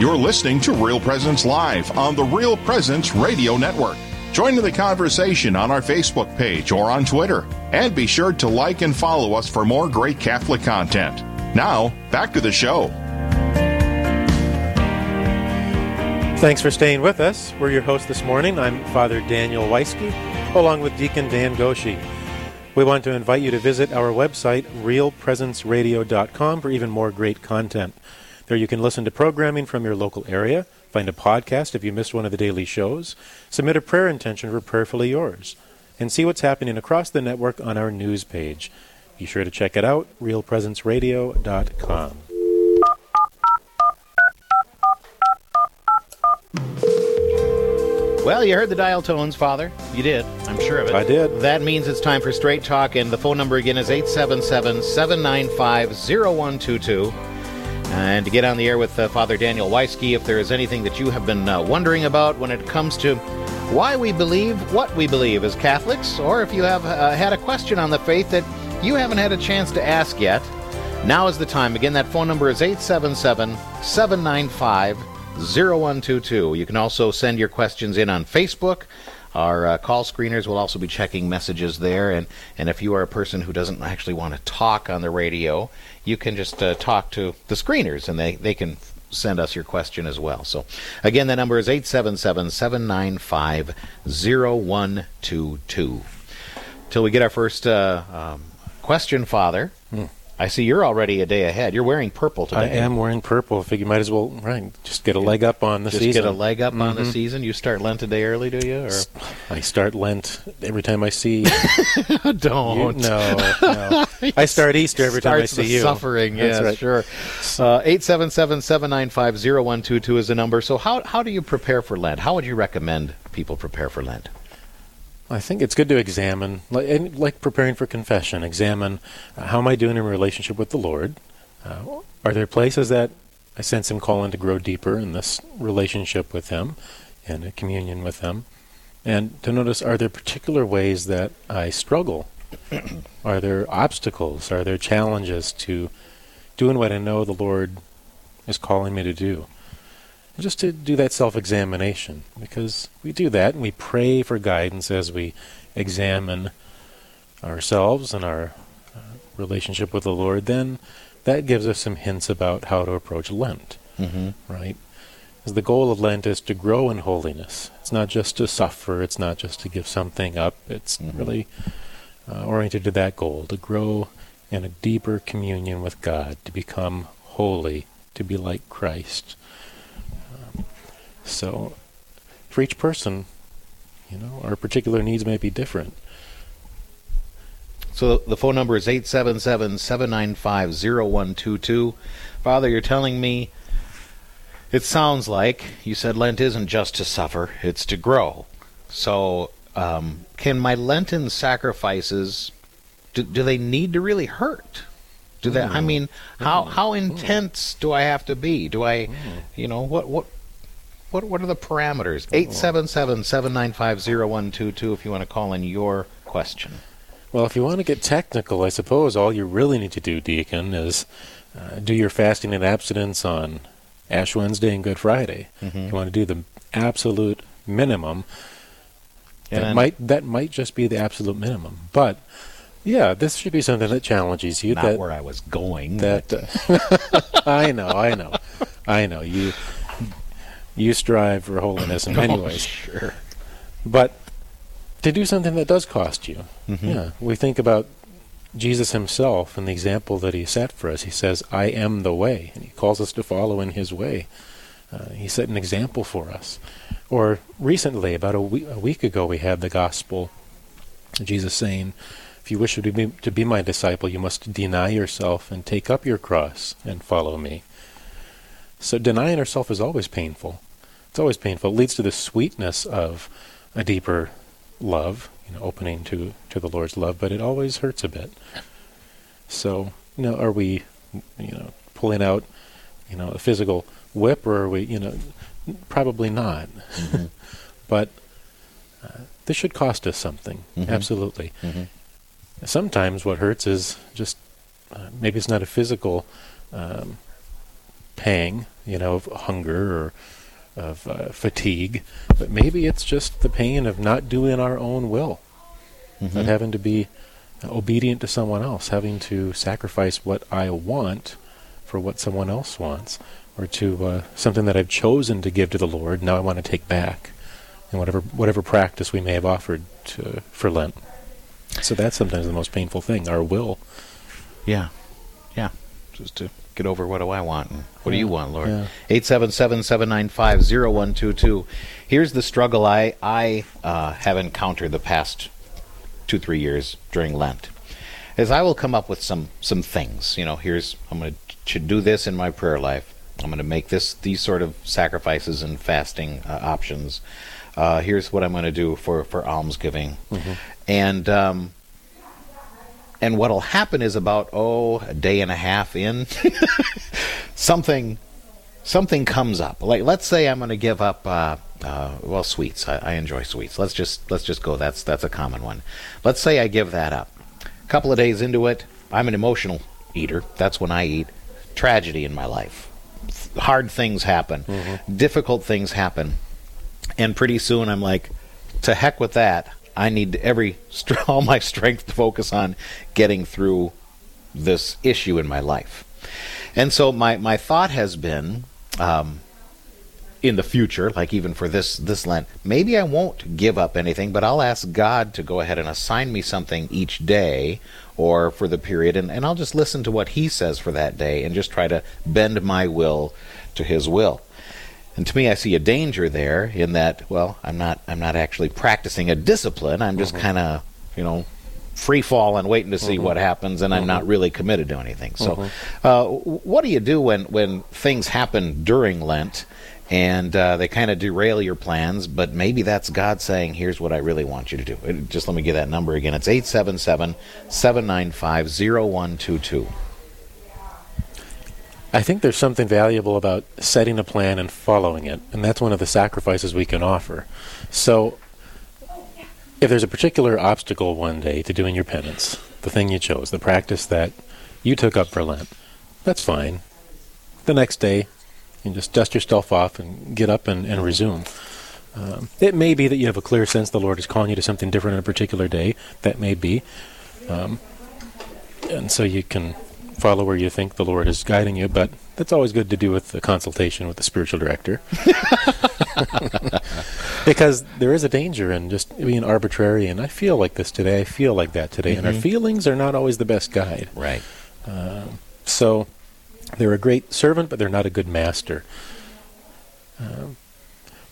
You're listening to Real Presence Live on the Real Presence Radio Network. Join in the conversation on our Facebook page or on Twitter. And be sure to like and follow us for more great Catholic content. Now, back to the show. Thanks for staying with us. We're your host this morning. I'm Father Daniel Weisky, along with Deacon Dan Goshi. We want to invite you to visit our website, realpresenceradio.com, for even more great content. There you can listen to programming from your local area, find a podcast if you missed one of the daily shows, submit a prayer intention for Prayerfully Yours, and see what's happening across the network on our news page. Be sure to check it out, realpresenceradio.com. Well, you heard the dial tones, Father. You did. I'm sure of it. I did. That means it's time for Straight Talk, and the phone number again is 877 795 0122. And to get on the air with uh, Father Daniel Weisky, if there is anything that you have been uh, wondering about when it comes to why we believe what we believe as Catholics, or if you have uh, had a question on the faith that you haven't had a chance to ask yet, now is the time. Again, that phone number is 877 795 0122. You can also send your questions in on Facebook. Our uh, call screeners will also be checking messages there. And, and if you are a person who doesn't actually want to talk on the radio, you can just uh, talk to the screeners and they, they can send us your question as well. So, again, the number is 877 795 0122. Till we get our first uh, um, question, Father. I see you're already a day ahead. You're wearing purple today. I am wearing purple. I think you might as well right just get a leg up on the Just season. Just get a leg up on the Mhm. season. You start Lent a day early, do you? Or I start Lent every time I see. don't. You, no, no. I start Easter every time I see you. Suffering, yeah, right. sure. Uh, Eight seven seven seven nine five zero one two two is the number. So how how do you prepare for Lent? How would you recommend people prepare for Lent? I think it's good to examine, like, and like preparing for confession, examine uh, how am I doing in relationship with the Lord? Uh, are there places that I sense Him calling to grow deeper in this relationship with Him and a communion with Him? And to notice, are there particular ways that I struggle? are there obstacles? Are there challenges to doing what I know the Lord is calling me to do? Just to do that self examination, because we do that and we pray for guidance as we examine ourselves and our uh, relationship with the Lord, then that gives us some hints about how to approach Lent, Mm-hmm. right? Because the goal of Lent is to grow in holiness. It's not just to suffer, it's not just to give something up, it's Mhm. really uh, oriented to that goal to grow in a deeper communion with God, to become holy, to be like Christ. So, for each person, you know, our particular needs may be different. So the phone number is 877-795-0122. Father, you're telling me it sounds like you said Lent isn't just to suffer, it's to grow. So um, can my Lenten sacrifices do, do they need to really hurt? Do they I hmm. mean how hmm. how intense do I have to be? Do I hmm. you know what what what what are the parameters? 877-795-0122 if you want to call in your question. Well, if you want to get technical, I suppose all you really need to do, Deacon, is uh, do your fasting and abstinence on Ash Wednesday and Good Friday. Mhm. You want to do the absolute minimum. And that then- might that might just be the absolute minimum, but yeah, this should be something that challenges you. Not that where I was going. that uh, I know, I know, I know you. You strive for holiness in many Oh, ways, Sure. but to do something that does cost you. Mhm. Yeah, we think about Jesus himself and the example that he set for us. He says, I am the way, and he calls us to follow in his way. Uh, he set an example for us. Or recently, about a week, a week ago, we had the gospel, Jesus saying, If you wish to be, to be my disciple, you must deny yourself and take up your cross and follow me. So denying ourselves is always painful. It's always painful. It leads to the sweetness of a deeper love, you know, opening to, to the Lord's love, but it always hurts a bit. So, you know, are we, you know, pulling out, you know, a physical whip, or are we, you know, probably not. Mm-hmm. but uh, this should cost us something, Mhm. absolutely. Mhm. Sometimes what hurts is just uh, maybe it's not a physical um, pang, you know, of hunger or of uh, fatigue, but maybe it's just the pain of not doing our own will, Mm-hmm. of having to be obedient to someone else, having to sacrifice what I want for what someone else wants, or to uh, something that I've chosen to give to the Lord. Now I want to take back, and whatever whatever practice we may have offered to, for Lent. So that's sometimes the most painful thing, our will. Yeah. Yeah. Just to get over what do I want and what do you want, Lord? Yeah. 877-795-0122. Here's the struggle I I uh, have encountered the past 2-3 years during Lent. Is I will come up with some some things, you know, here's I'm going to do this in my prayer life. I'm going to make this these sort of sacrifices and fasting uh, options. Uh, here's what I'm going to do for for almsgiving. And um, and what'll happen is about oh a day and a half in, something something comes up. Like let's say I'm going to give up uh, uh, well sweets. I, I enjoy sweets. Let's just let's just go. That's that's a common one. Let's say I give that up. A couple of days into it, I'm an emotional eater. That's when I eat. Tragedy in my life. Hard things happen. Difficult things happen. And pretty soon I'm like, to heck with that. I need every all my strength to focus on getting through this issue in my life. And so my, my thought has been, um, in the future, like even for this this Lent, maybe I won't give up anything, but I'll ask God to go ahead and assign me something each day or for the period, and, and I'll just listen to what He says for that day and just try to bend my will to His will. And to me, I see a danger there in that. Well, I'm not. I'm not actually practicing a discipline. I'm just kind of, you know, free fall and waiting to see what happens, and I'm not really committed to anything. So, uh, what do you do when when things happen during Lent? And uh, they kind of derail your plans, but maybe that's God saying, "Here's what I really want you to do." Uh, Just let me give that number again. It's 877-795-0122. I think there's something valuable about setting a plan and following it, and that's one of the sacrifices we can offer. So, if there's a particular obstacle one day to doing your penance, the thing you chose, the practice that you took up for Lent, that's fine. The next day, you just dust yourself off and get up and, and resume. Um, it may be that you have a clear sense the Lord is calling you to something different on a particular day. That may be. Um, and so you can follow where you think the Lord is guiding you, but that's always good to do with a consultation with the spiritual director. because there is a danger in just being arbitrary, and I feel like this today, I feel like that today, and our feelings are not always the best guide. Right. So they're a great servant, but they're not a good master. Um,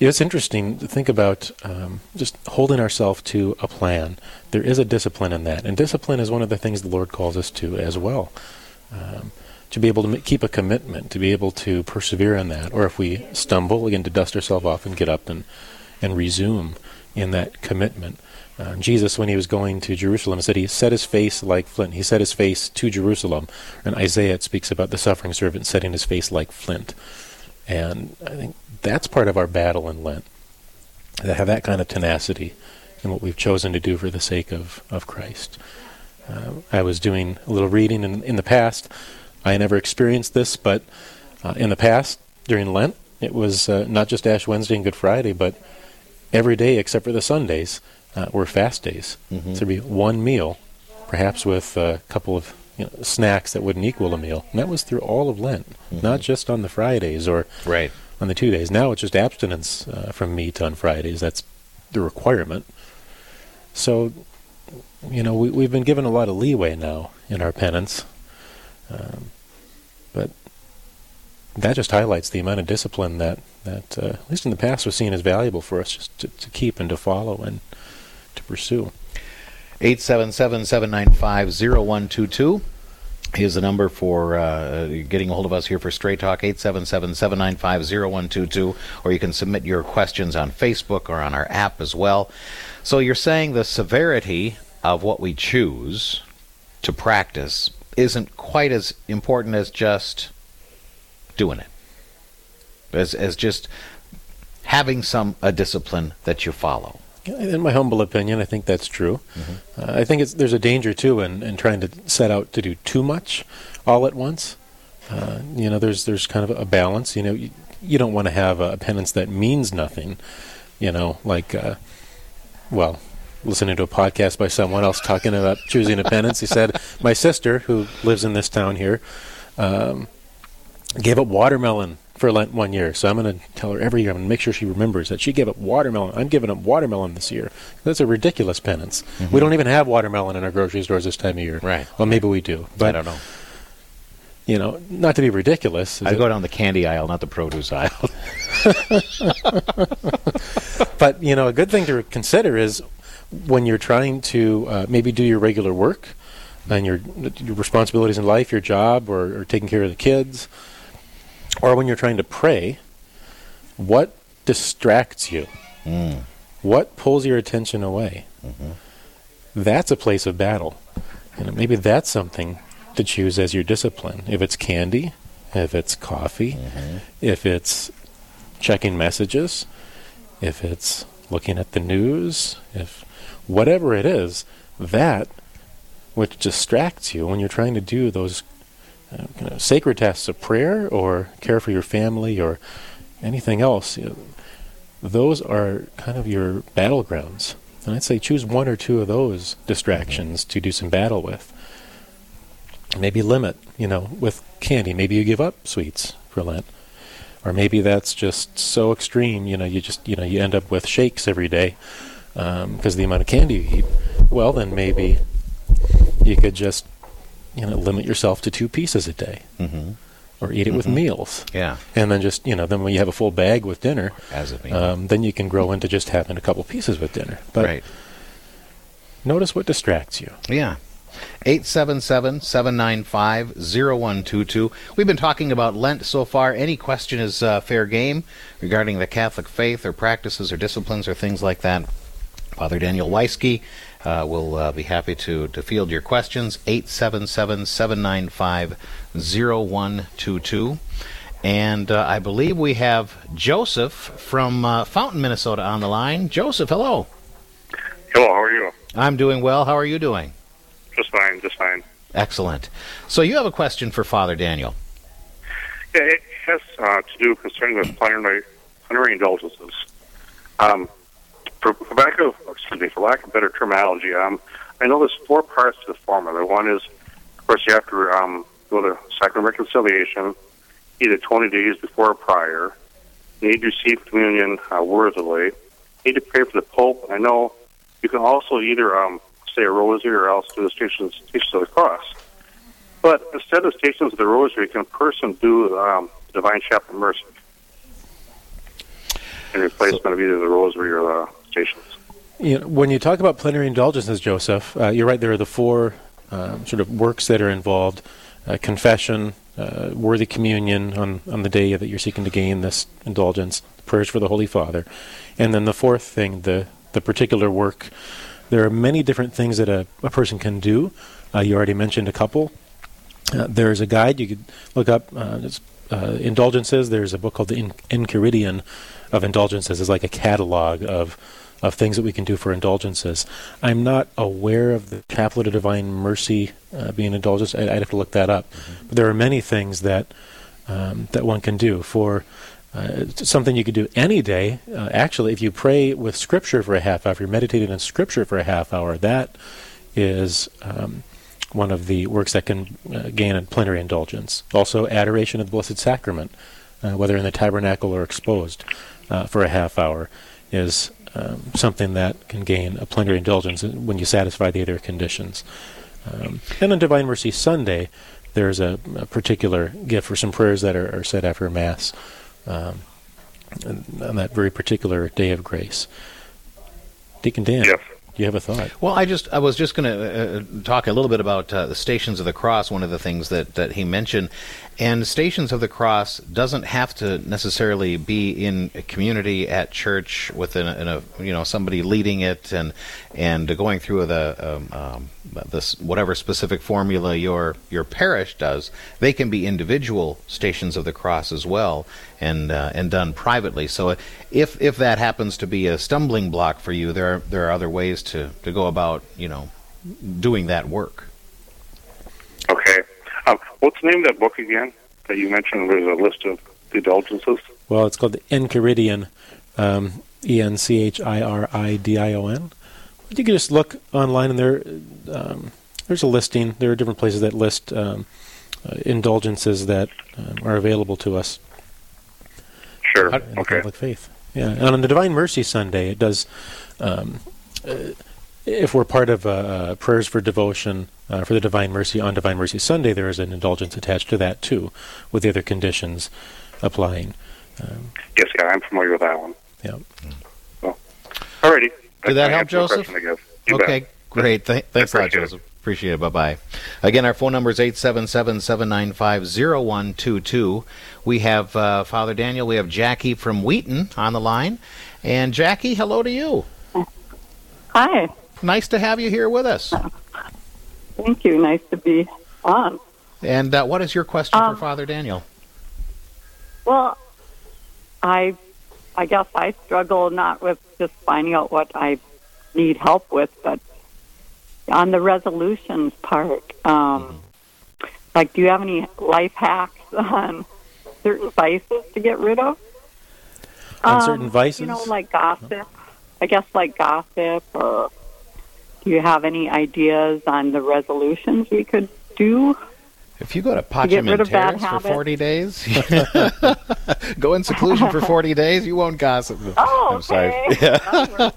it's interesting to think about um, just holding ourselves to a plan. There is a discipline in that, and discipline is one of the things the Lord calls us to as well. Um, to be able to ma- keep a commitment, to be able to persevere in that, or if we stumble, again, to dust ourselves off and get up and and resume in that commitment. Uh, Jesus, when he was going to Jerusalem, said he set his face like flint. He set his face to Jerusalem. And Isaiah speaks about the suffering servant setting his face like flint. And I think that's part of our battle in Lent. To have that kind of tenacity in what we've chosen to do for the sake of, of Christ. Uh, I was doing a little reading in, in the past. I never experienced this, but uh, in the past, during Lent, it was uh, not just Ash Wednesday and Good Friday, but every day except for the Sundays uh, were fast days. So there'd be one meal, perhaps with a couple of you know, snacks that wouldn't equal a meal. And that was through all of Lent, not just on the Fridays or Right. on the two days. Now it's just abstinence uh, from meat on Fridays. That's the requirement. So, you know, we, we've been given a lot of leeway now in our penance. Um, but that just highlights the amount of discipline that, that uh, at least in the past, was seen as valuable for us just to, to keep and to follow and to pursue. 877-795-0122 is the number for uh, getting a hold of us here for Straight Talk, 877-795-0122, or you can submit your questions on Facebook or on our app as well. So you're saying the severity of what we choose to practice isn't quite as important as just doing it, as, as just having some a discipline that you follow. In my humble opinion, I think that's true. Uh, I think it's, there's a danger too in, in trying to set out to do too much all at once. Uh, you know, there's there's kind of a balance. You know, you, you don't want to have a penance that means nothing. You know, like, uh, well, listening to a podcast by someone else talking about choosing a penance. He said, "My sister, who lives in this town here, um, gave up watermelon for Lent one year. So I'm going to tell her every year. I'm going to make sure she remembers that she gave up watermelon. I'm giving up watermelon this year. That's a ridiculous penance. Mm-hmm. We don't even have watermelon in our grocery stores this time of year. Right. Well, maybe we do. But I don't know. You know, not to be ridiculous. I go down the candy aisle, not the produce aisle. but you know, a good thing to consider is when you're trying to uh, maybe do your regular work and your your responsibilities in life, your job, or, or taking care of the kids or when you're trying to pray, what distracts you? Mm. What pulls your attention away? Mm-hmm. That's a place of battle. And maybe that's something to choose as your discipline. If it's candy, if it's coffee, mm-hmm. if it's checking messages, if it's looking at the news, if whatever it is, that which distracts you when you're trying to do those uh, sacred tasks of prayer or care for your family or anything else, you know, those are kind of your battlegrounds. And I'd say choose one or two of those distractions to do some battle with. Maybe limit, you know, with candy. Maybe you give up sweets for Lent. Or maybe that's just so extreme, you know, you just, you know, you end up with shakes every day because um, of the amount of candy you eat. Well, then maybe you could just you know, limit yourself to two pieces a day. Mm-hmm. Or eat it mm-hmm. with meals. Yeah. And then just, you know, then when you have a full bag with dinner, as a meal, um, then you can grow into just having a couple pieces with dinner. But right. notice what distracts you. Yeah. 877 795 0122. We've been talking about Lent so far. Any question is uh, fair game regarding the Catholic faith or practices or disciplines or things like that. Father Daniel Weisky uh, will uh, be happy to, to field your questions. 877 795 0122. And uh, I believe we have Joseph from uh, Fountain, Minnesota on the line. Joseph, hello. Hello, how are you? I'm doing well. How are you doing? Just fine, just fine. Excellent. So you have a question for Father Daniel. Yeah, it has uh, to do concerning the plenary, plenary indulgences. Um, for, lack of excuse me, for lack of better terminology, um, I know there's four parts to the formula. One is, of course, you have to um, go to sacrament reconciliation either 20 days before or prior. You need to receive communion uh, worthily. You need to pray for the Pope. I know you can also either um, say a rosary or else do the stations, stations of the cross. But instead of stations of the rosary, can a person do um, the Divine Chaplet of Mercy in replacement so, of either the rosary or the You know, when you talk about plenary indulgences, Joseph, uh, you're right. There are the four uh, sort of works that are involved: uh, confession, uh, worthy communion on on the day that you're seeking to gain this indulgence, prayers for the Holy Father, and then the fourth thing, the the particular work. There are many different things that a, a person can do. Uh, you already mentioned a couple. Uh, there's a guide you could look up. It's Indulgences. There's a book called the Enchiridion of indulgences. It's like a catalog of of things that we can do for indulgences. I'm not aware of the Chaplet of Divine Mercy uh, being indulgence. I'd, I'd, have to look that up. Mm-hmm. But there are many things that um, that one can do for. Uh, something you could do any day. Uh, actually, if you pray with Scripture for a half hour, if you're meditating in Scripture for a half hour, that is um, one of the works that can uh, gain a plenary indulgence. Also, adoration of the Blessed Sacrament, uh, whether in the tabernacle or exposed, uh, for a half hour, is um, something that can gain a plenary indulgence when you satisfy the other conditions. Um, and on Divine Mercy Sunday, there's a, a, particular gift for some prayers that are, are said after Mass um, on that very particular day of grace. Deacon Dan. Yes you have a thought? Well, I just I was just going to uh, talk a little bit about uh, the Stations of the Cross. One of the things that that he mentioned, and Stations of the Cross doesn't have to necessarily be in a community at church with a you know somebody leading it and and going through the um, um, this whatever specific formula your your parish does. They can be individual Stations of the Cross as well, and uh, and done privately. So if if that happens to be a stumbling block for you, there are, there are other ways to to go about you know doing that work. Okay. Um, what's the name of that book again? that you mentioned was a list of indulgences? Well, it's called the Enchiridion, um, E N C H I R I D I O N. You can just look online, and there, um, there's a listing. There are different places that list um, uh, indulgences that um, are available to us Sure. in Okay. Catholic faith. Yeah, and on the Divine Mercy Sunday, it does. Um, uh, if we're part of uh, uh, prayers for devotion uh, for the Divine Mercy on Divine Mercy Sunday, there is an indulgence attached to that too, with the other conditions applying. Um, Yes, yeah, I'm familiar with that one. yeah. Alrighty. Did that help, Joseph? question, I guess. Okay, bet. great. Th- thanks a lot, Appreciate it. Appreciate it. Bye bye. Again, our phone number is 877 795 0122. We have uh, Father Daniel, we have Jackie from Wheaton on the line. And Jackie, hello to you. Hi. Nice to have you here with us. Thank you. Nice to be on. And uh, what is your question Um, for Father Daniel? Well, I I guess I struggle not with just finding out what I need help with, but on the resolutions part, um, like, do you have any life hacks on certain vices to get rid of? On certain vices? You know, like gossip. I guess like gossip, or do you have any ideas on the resolutions we could do? If you go to get rid of bad for habits. 40 days, go in seclusion for 40 days, you won't gossip. Oh, okay. I'm sorry. Yeah.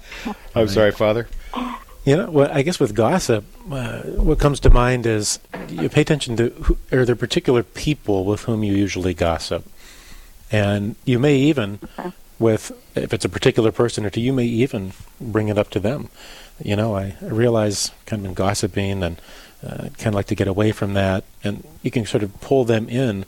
I'm sorry, Father. You know, well, I guess with gossip, uh, what comes to mind is you pay attention to who, are there particular people with whom you usually gossip, and you may even, with if it's a particular person or two, you may even bring it up to them. You know, I, I realize kind of in gossiping and uh, kind of like to get away from that, and you can sort of pull them in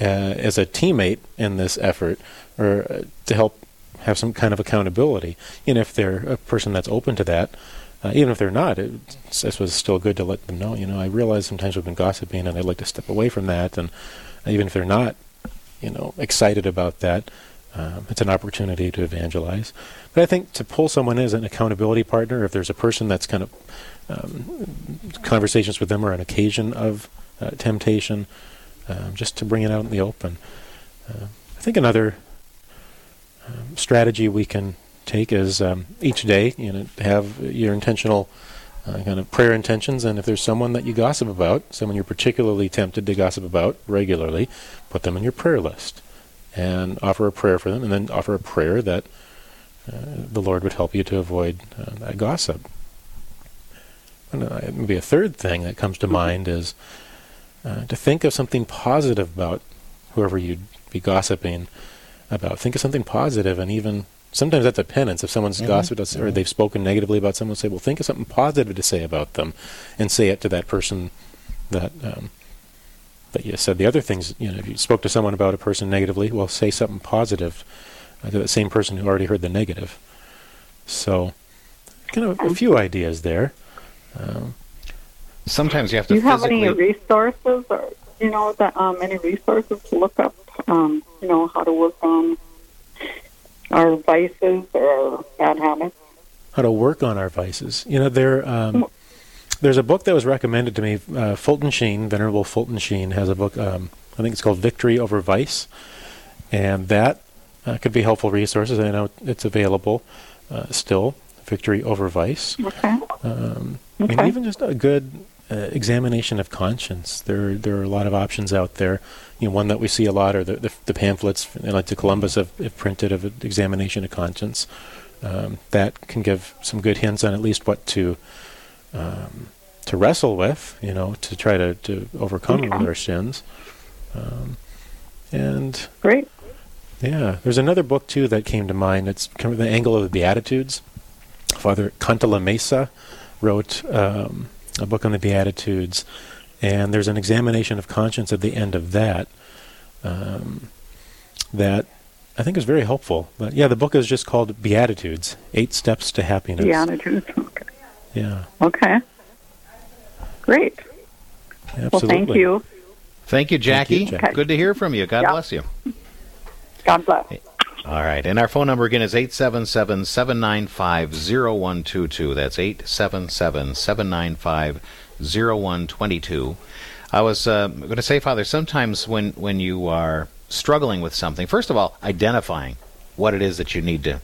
uh, as a teammate in this effort, or uh, to help have some kind of accountability. And if they're a person that's open to that, uh, even if they're not, it was still good to let them know. You know, I realize sometimes we've been gossiping, and I'd like to step away from that. And even if they're not, you know, excited about that, um, it's an opportunity to evangelize. But I think to pull someone as an accountability partner, if there's a person that's kind of um, conversations with them are an occasion of uh, temptation, um, just to bring it out in the open. Uh, I think another um, strategy we can take is um, each day, you know, have your intentional uh, kind of prayer intentions, and if there's someone that you gossip about, someone you're particularly tempted to gossip about regularly, put them in your prayer list and offer a prayer for them, and then offer a prayer that uh, the Lord would help you to avoid uh, that gossip. And, uh, maybe a third thing that comes to mind is uh, to think of something positive about whoever you'd be gossiping about. Think of something positive, and even sometimes that's a penance. If someone's gossiped us or they've spoken negatively about someone, say, "Well, think of something positive to say about them," and say it to that person that um, that you said the other things. You know, if you spoke to someone about a person negatively, well, say something positive uh, to that same person who already heard the negative. So, kind of a few ideas there. Um, Sometimes you have to. Do you have any resources, or you know, that um, any resources to look up? Um, you know, how to work on our vices or bad habits. how to work on our vices. You know, there um, there's a book that was recommended to me. Uh, Fulton Sheen, Venerable Fulton Sheen, has a book. Um, I think it's called Victory Over Vice, and that uh, could be helpful resources. I know it's available uh, still. Victory Over Vice, Okay. um, and Okay. even just a good uh, examination of conscience. There, there are a lot of options out there. You know, one that we see a lot are the, the, the pamphlets, like the Columbus have, have printed of examination of conscience. Um, that can give some good hints on at least what to um, to wrestle with, you know, to try to, to overcome our sins. Um, and Great. yeah, there's another book too that came to mind. It's kind of the angle of the Beatitudes. Father Cantalamessa wrote um, a book on the Beatitudes, and there's an examination of conscience at the end of that. Um, that I think is very helpful. But yeah, the book is just called Beatitudes: Eight Steps to Happiness. The attitudes. Okay. Yeah, Okay. Great. absolutely. Well, thank you. Thank you, Jackie. Jackie. Good to hear from you. God Yeah. bless you. God bless. All right. And our phone number again is 877 795 0122. That's 877 795 0122. I was uh, going to say, Father, sometimes when when you are struggling with something, first of all, identifying what it is that you need to,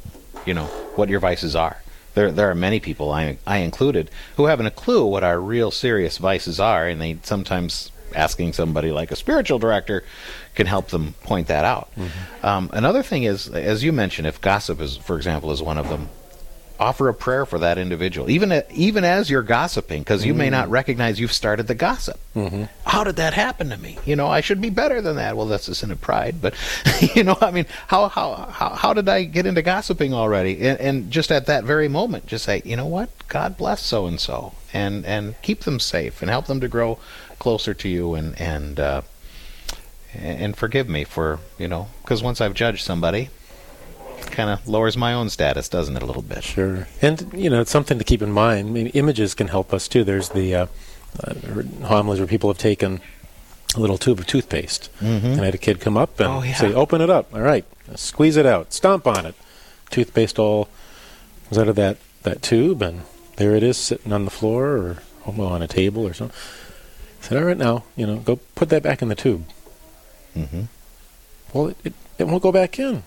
you know, what your vices are. There, there are many people, I, I included, who haven't a clue what our real serious vices are, and they sometimes asking somebody like a spiritual director can help them point that out. Mm-hmm. Um, another thing is, as you mentioned, if gossip is, for example, is one of them, offer a prayer for that individual, even even as you're gossiping, because you mm may not recognize you've started the gossip. Mm-hmm. How did that happen to me? You know, I should be better than that. Well, that's a sin of pride, but you know, I mean, how how how, how did I get into gossiping already? And, and just at that very moment, just say, you know what, God bless so and so, and and keep them safe and help them to grow closer to you, and and uh, and forgive me for you know, because once I've judged somebody, kind of lowers my own status, doesn't it, a little bit? Sure. And, you know, it's something to keep in mind. I mean, images can help us, too. There's the uh, uh, homilies where people have taken a little tube of toothpaste mm-hmm. and had a kid come up and oh, yeah. say, open it up. All right. Squeeze it out. Stomp on it. Toothpaste all comes out of that, that tube, and there it is sitting on the floor or on a table or something. I said, all right, now, you know, go put that back in the tube. Mm-hmm. Well, it, it, it won't go back in.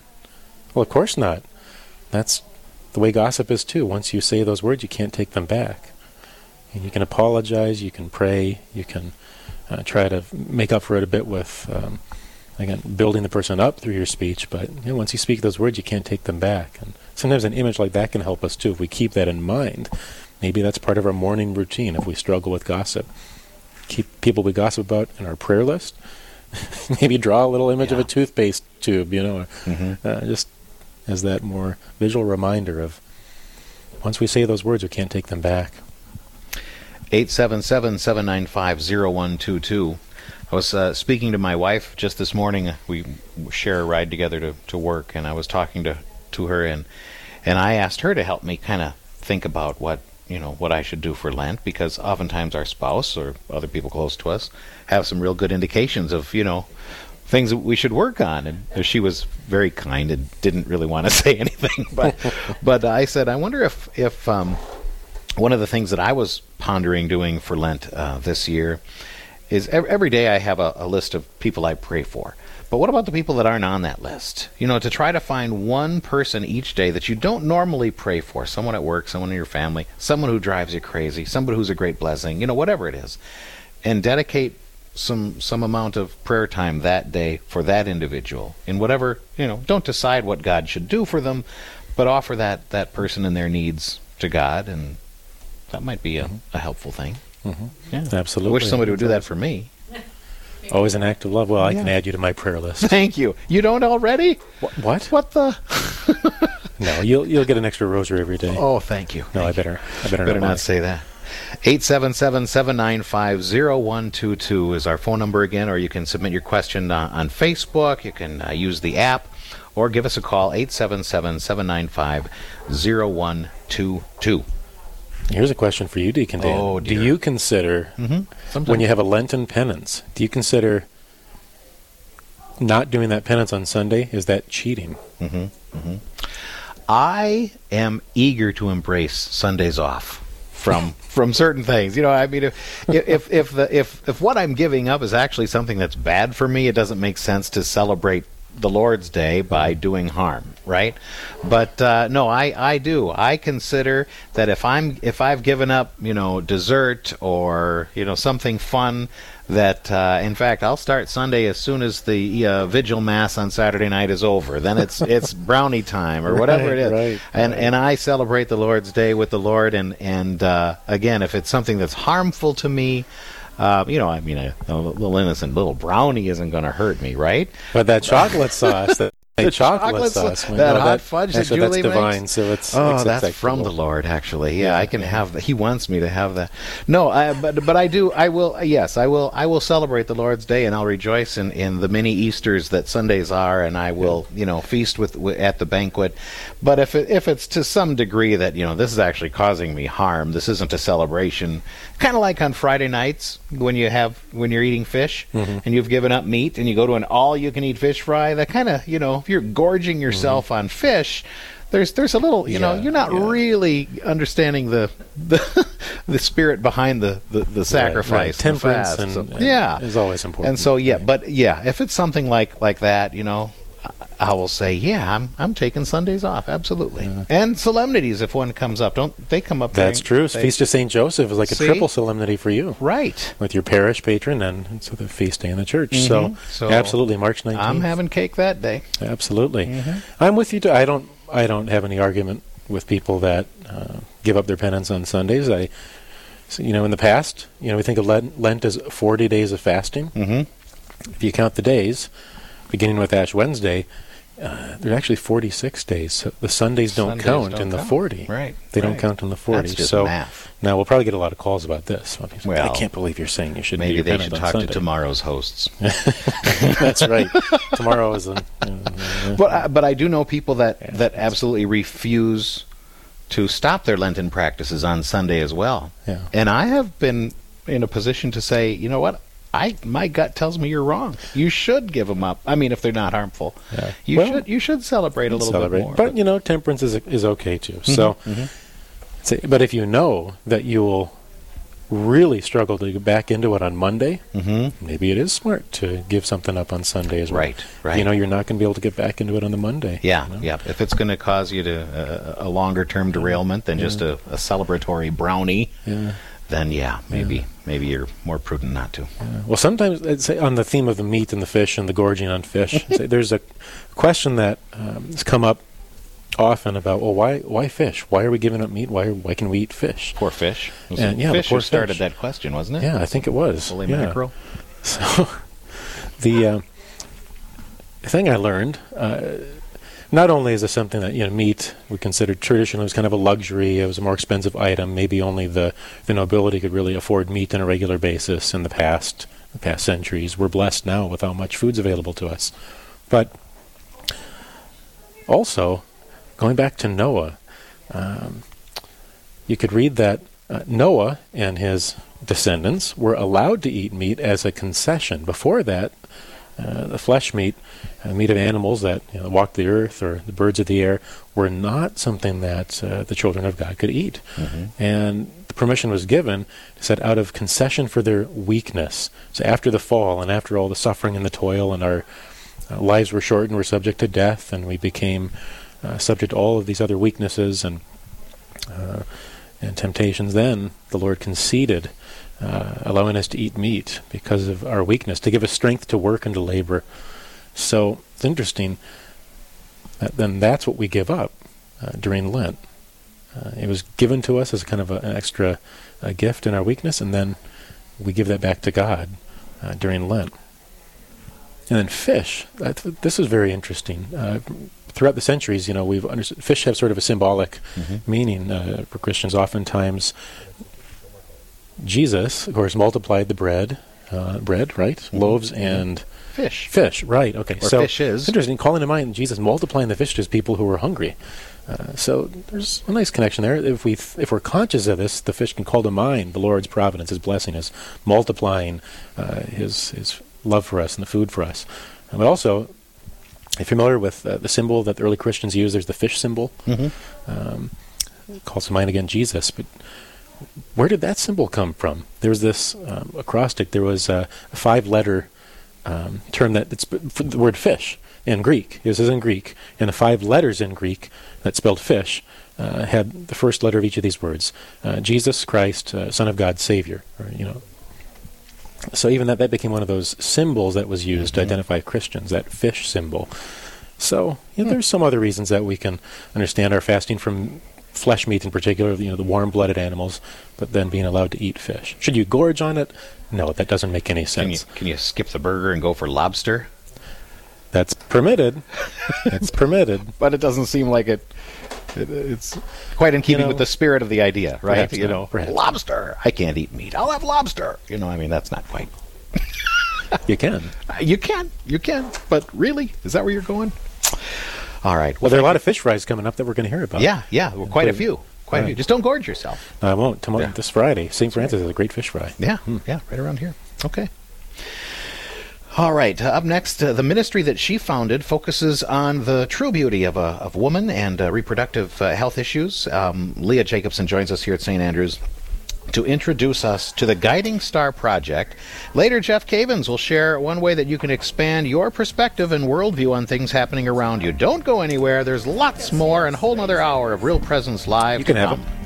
Well, of course not. That's the way gossip is too. Once you say those words, you can't take them back. And you can apologize, you can pray, you can uh, try to make up for it a bit with, um, again, building the person up through your speech. But you know, once you speak those words, you can't take them back. And sometimes an image like that can help us too if we keep that in mind. Maybe that's part of our morning routine if we struggle with gossip. Keep people we gossip about in our prayer list. Maybe draw a little image yeah. of a toothpaste tube, you know, mm-hmm. uh, just as that more visual reminder of once we say those words, we can't take them back. 877 795 0122. I was uh, speaking to my wife just this morning. We share a ride together to, to work, and I was talking to, to her, and, and I asked her to help me kind of think about what you know what I should do for Lent because oftentimes our spouse or other people close to us have some real good indications of you know things that we should work on. And she was very kind and didn't really want to say anything. But but I said, I wonder if if um, one of the things that I was pondering doing for Lent uh, this year is every day I have a, a list of people I pray for. But what about the people that aren't on that list? You know, to try to find one person each day that you don't normally pray for someone at work, someone in your family, someone who drives you crazy, somebody who's a great blessing, you know, whatever it is. And dedicate some some amount of prayer time that day for that individual in whatever you know don't decide what god should do for them but offer that that person and their needs to god and that might be a, mm-hmm. a helpful thing mm-hmm. yeah absolutely i wish somebody would do that for me always an act of love. Well i yeah. can add you to my prayer list. Thank you. You don't already? Wh- what? What the? No you'll you'll get an extra rosary every day. Oh thank you. No thank i better i better, better not say that. 877-795-0122 is our phone number again, or you can submit your question uh, on Facebook. You can uh, use the app, or give us a call, 877-795-0122. Here's a question for you, Deacon Dan. Oh, do you consider, mm-hmm. when you have a Lenten penance, do you consider not doing that penance on Sunday, is that cheating? Mm-hmm. Mm-hmm. I am eager to embrace Sundays off from from certain things. You know, I mean, if if if the if if what I'm giving up is actually something that's bad for me, it doesn't make sense to celebrate the Lord's Day by doing harm, right? But uh, no, I, I do. I consider that if I'm if I've given up, you know, dessert or you know something fun, that uh, in fact I'll start Sunday as soon as the uh, vigil mass on Saturday night is over. Then it's it's brownie time or whatever right, it is, right, and right. and I celebrate the Lord's Day with the Lord. And and uh, again, if it's something that's harmful to me. Uh, you know, I mean, a, a, little innocent little brownie isn't going to hurt me, right? But that chocolate sauce, that the chocolate, chocolate sauce, that well, hot that, fudge that Julie that's divine. Makes? So it's oh, it's that's acceptable. from the Lord, actually. Yeah, yeah I can have that. He wants me to have that. No, I, but but I do. I will. Yes, I will. I will celebrate the Lord's Day, and I'll rejoice in, in the many Easter's that Sundays are, and I will, yeah. you know, feast with, with, at the banquet. But if it, if it's to some degree that you know this is actually causing me harm, this isn't a celebration. Kind of like on Friday nights when you have when you're eating fish mm-hmm. and you've given up meat and you go to an all-you-can-eat fish fry. That kind of you know if you're gorging yourself mm-hmm. on fish, there's there's a little you know you're not yeah. really understanding the the, the spirit behind the the, the sacrifice, right. the Temperance fast. and- So- and yeah, is always important. And so yeah, but yeah, if it's something like like that, you know, I- will say yeah, I'm I'm taking Sundays off, absolutely, and solemnities if one comes up, don't they come up? That's during- true. they- Feast of Saint Joseph is like a triple solemnity for you. right. with your parish patron and, and so the feast day in the church. So, Mhm. So, absolutely, March 19th. I'm having cake that day. absolutely. Mm-hmm. I'm with you. Too. I don't. I don't have any argument with people that uh, give up their penance on Sundays. I, you know, in the past, you know, we think of Lent, Lent as 40 days of fasting. Mm-hmm. If you count the days, beginning with Ash Wednesday, uh, there's actually 46 days. So the Sundays don't Sundays count don't in the count. 40. Right. They don't count in the 40. That's just so math. now we'll probably get a lot of calls about this. Well, people say, Well, I can't believe you're saying you should Maybe your they penance should on talk Sunday. to tomorrow's hosts. That's right. Tomorrow is a. uh, But I, but I do know people that that absolutely refuse to stop their Lenten practices on Sunday as well. Yeah. And I have been in a position to say, you know what? I my gut tells me you're wrong. You should give them up. I mean, if they're not harmful, Yeah. you Well, should you should celebrate a little celebrate. bit more. But, you know, temperance is is okay too. So, say- but if you know that you will really struggle to get back into it on Monday, Mhm. maybe it is smart to give something up on Sunday as well. Right, right. You know, you're not going to be able to get back into it on the Monday. yeah, you know? yeah. If it's going to cause you to uh, a longer term derailment than just a, a celebratory brownie, Yeah. Then yeah, maybe maybe you're more prudent not to. Well, sometimes I'd say on the theme of the meat and the fish and the gorging on fish, there's a question that um, has come up often about, well, why why fish? Why are we giving up meat? Why why can we eat fish? Poor fish. And, yeah, the fish poor who started fish. that question, wasn't it? Yeah, I think it was. Filet yeah. mackerel. So the uh, thing I learned, uh, not only is this something that you know meat we considered traditionally was kind of a luxury, it was a more expensive item. Maybe only the the nobility could really afford meat on a regular basis in the past, the past centuries. We're blessed now with how much food's available to us, but also going back to Noah, um, you could read that uh, Noah and his descendants were allowed to eat meat as a concession. Before that, uh, the flesh meat, uh, meat of animals that you know, walk the earth or the birds of the air, were not something that uh, the children of God could eat. And the permission was given, said, out of concession for their weakness. So after the fall and after all the suffering and the toil and our uh, lives were shortened, we're subject to death, and we became uh, subject to all of these other weaknesses and uh, and temptations. Then the Lord conceded, uh, allowing us to eat meat because of our weakness, to give us strength to work and to labor. So it's interesting. That then that's what we give up uh, during Lent. Uh, it was given to us as kind of a, an extra gift in our weakness, and then we give that back to God uh, during Lent. And then fish. Th- this is very interesting. Uh, throughout the centuries, you know, we've understood fish have sort of a symbolic meaning uh, for Christians. Oftentimes, Jesus, of course, multiplied the bread, uh, bread, right, loaves and Fish. fish, right? Okay, Or so fishes. interesting. Calling to mind Jesus multiplying the fish to his people who were hungry. Uh, so there's a nice connection there. If we th- if we're conscious of this, the fish can call to mind the Lord's providence, His blessing, His multiplying, uh, His His love for us and the food for us. Uh, but also, if you're familiar with uh, the symbol that the early Christians used, there's the fish symbol. Um, it calls to mind again Jesus, but where did that symbol come from? There was this um, acrostic. There was a five-letter um, term that it's for the word fish in Greek. This is in Greek, and the five letters in Greek that spelled fish uh, had the first letter of each of these words: uh, Jesus Christ, uh, Son of God, Savior. Or you know. So even that that became one of those symbols that was used to identify Christians. That fish symbol. So you know, there's some other reasons that we can understand our fasting from flesh meat in particular, you know, the warm-blooded animals, but then being allowed to eat fish. Should you gorge on it? No, that doesn't make any Can you sense. can you skip the burger and go for lobster? That's permitted. That's permitted. But it doesn't seem like it. it it's quite in keeping know, with the spirit of the idea, right? You not, know, perhaps. lobster. I can't eat meat. I'll have lobster. You know, I mean, that's not quite. You can. You can, you can, but really, is that where you're going? All right. Well, there are a lot of fish fries coming up that we're going to hear about. Yeah, yeah, well, quite a few. Quite a few. Just don't gorge yourself. I won't. Tomorrow, Yeah. this Friday, St. Francis is a great fish fry. Yeah, yeah, right around here. Okay. All right. Uh, up next, uh, the ministry that she founded focuses on the true beauty of a of woman and uh, reproductive uh, health issues. Um, Leah Jacobson joins us here at St. Andrews to introduce us to the Guiding Star Project. Later, Jeff Cavins will share one way that you can expand your perspective and worldview on things happening around you. Don't go anywhere. There's lots more and a whole other hour of Real Presence Live. You can have them.